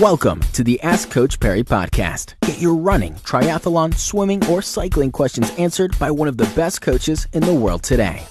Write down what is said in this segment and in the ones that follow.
Welcome to the Ask Coach Parry podcast. Get your running, triathlon, swimming, or cycling questions answered by one of the best coaches in the world today.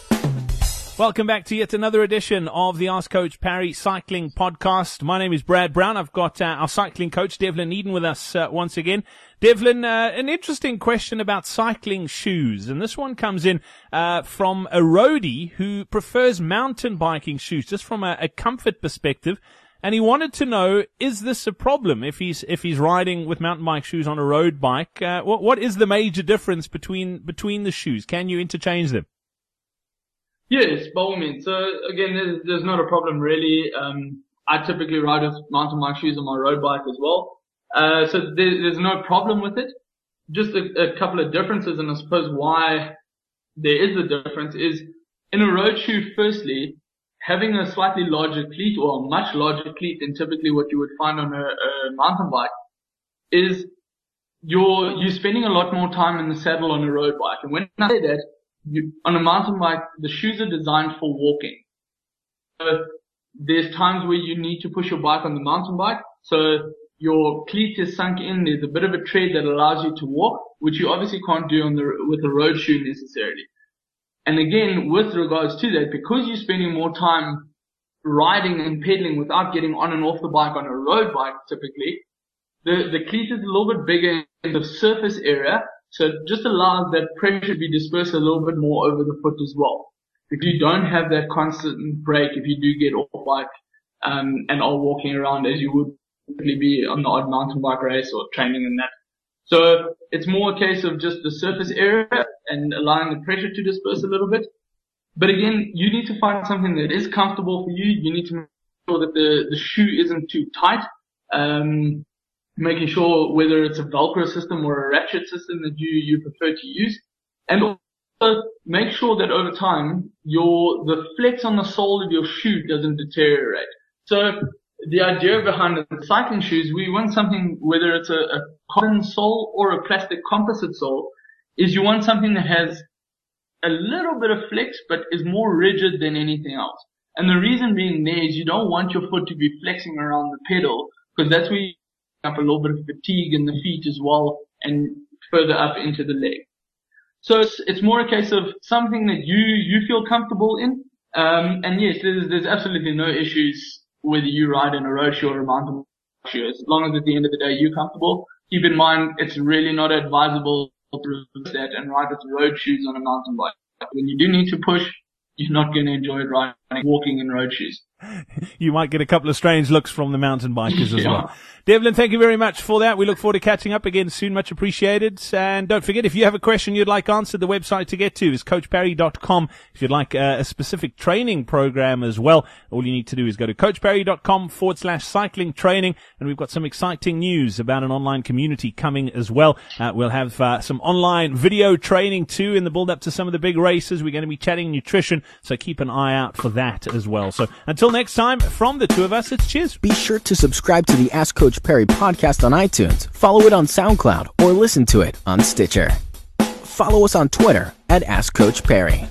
Welcome back to yet another edition of the Ask Coach Parry Cycling Podcast. My name is Brad Brown. I've got uh, our cycling coach Devlin Eden with us uh, once again. Devlin, uh, an interesting question about cycling shoes, and this one comes in uh, from a roadie who prefers mountain biking shoes, just from a, a comfort perspective and he wanted to know: Is this a problem if he's if he's riding with mountain bike shoes on a road bike? Uh, what what is the major difference between between the shoes? Can you interchange them? Yes, by all means. So again, there's, there's not a problem really. Um, I typically ride with mountain bike shoes on my road bike as well. Uh, so there, there's no problem with it. Just a, a couple of differences, and I suppose why there is a difference is in a road shoe. Firstly, having a slightly larger cleat or a much larger cleat than typically what you would find on a, a mountain bike is you're, you're spending a lot more time in the saddle on a road bike. And when I say that, you, on a mountain bike, the shoes are designed for walking. So there's times where you need to push your bike on the mountain bike. So your cleat is sunk in. There's a bit of a tread that allows you to walk, which you obviously can't do on the, with a road shoe necessarily. And again, with regards to that, because you're spending more time riding and pedaling without getting on and off the bike on a road bike typically, the, the cleat is a little bit bigger in the surface area, so it just allows that pressure to be dispersed a little bit more over the foot as well. If you don't have that constant break, if you do get off bike, um, and are walking around as you would typically be on the odd mountain bike race or training in that so it's more a case of just the surface area and allowing the pressure to disperse a little bit. But again, you need to find something that is comfortable for you. You need to make sure that the, the shoe isn't too tight. Um, making sure whether it's a Velcro system or a ratchet system that you, you prefer to use. And also make sure that over time your, the flex on the sole of your shoe doesn't deteriorate. So the idea behind the cycling shoes, we want something, whether it's a, a carbon sole or a plastic composite sole, is you want something that has a little bit of flex, but is more rigid than anything else. And the reason being there is you don't want your foot to be flexing around the pedal, because that's where you up a little bit of fatigue in the feet as well, and further up into the leg. So it's, it's more a case of something that you, you feel comfortable in. Um, and yes, there's, there's absolutely no issues whether you ride in a road shoe or a mountain shoe. As long as at the end of the day you're comfortable. Keep in mind, it's really not advisable to that and ride with road shoes on a mountain bike. When you do need to push, you're not going to enjoy riding, walking in road shoes. you might get a couple of strange looks from the mountain bikers as yeah. well. Devlin, thank you very much for that. We look forward to catching up again soon. Much appreciated. And don't forget, if you have a question you'd like answered, the website to get to is coachparry.com. If you'd like uh, a specific training program as well, all you need to do is go to coachparry.com forward slash cycling training. And we've got some exciting news about an online community coming as well. Uh, we'll have uh, some online video training too in the build up to some of the big races. We're going to be chatting nutrition. So keep an eye out for that as well. So until next time, from the two of us, it's cheers. Be sure to subscribe to the Ask Coach Parry podcast on iTunes, follow it on SoundCloud, or listen to it on Stitcher. Follow us on Twitter at Ask Coach Parry.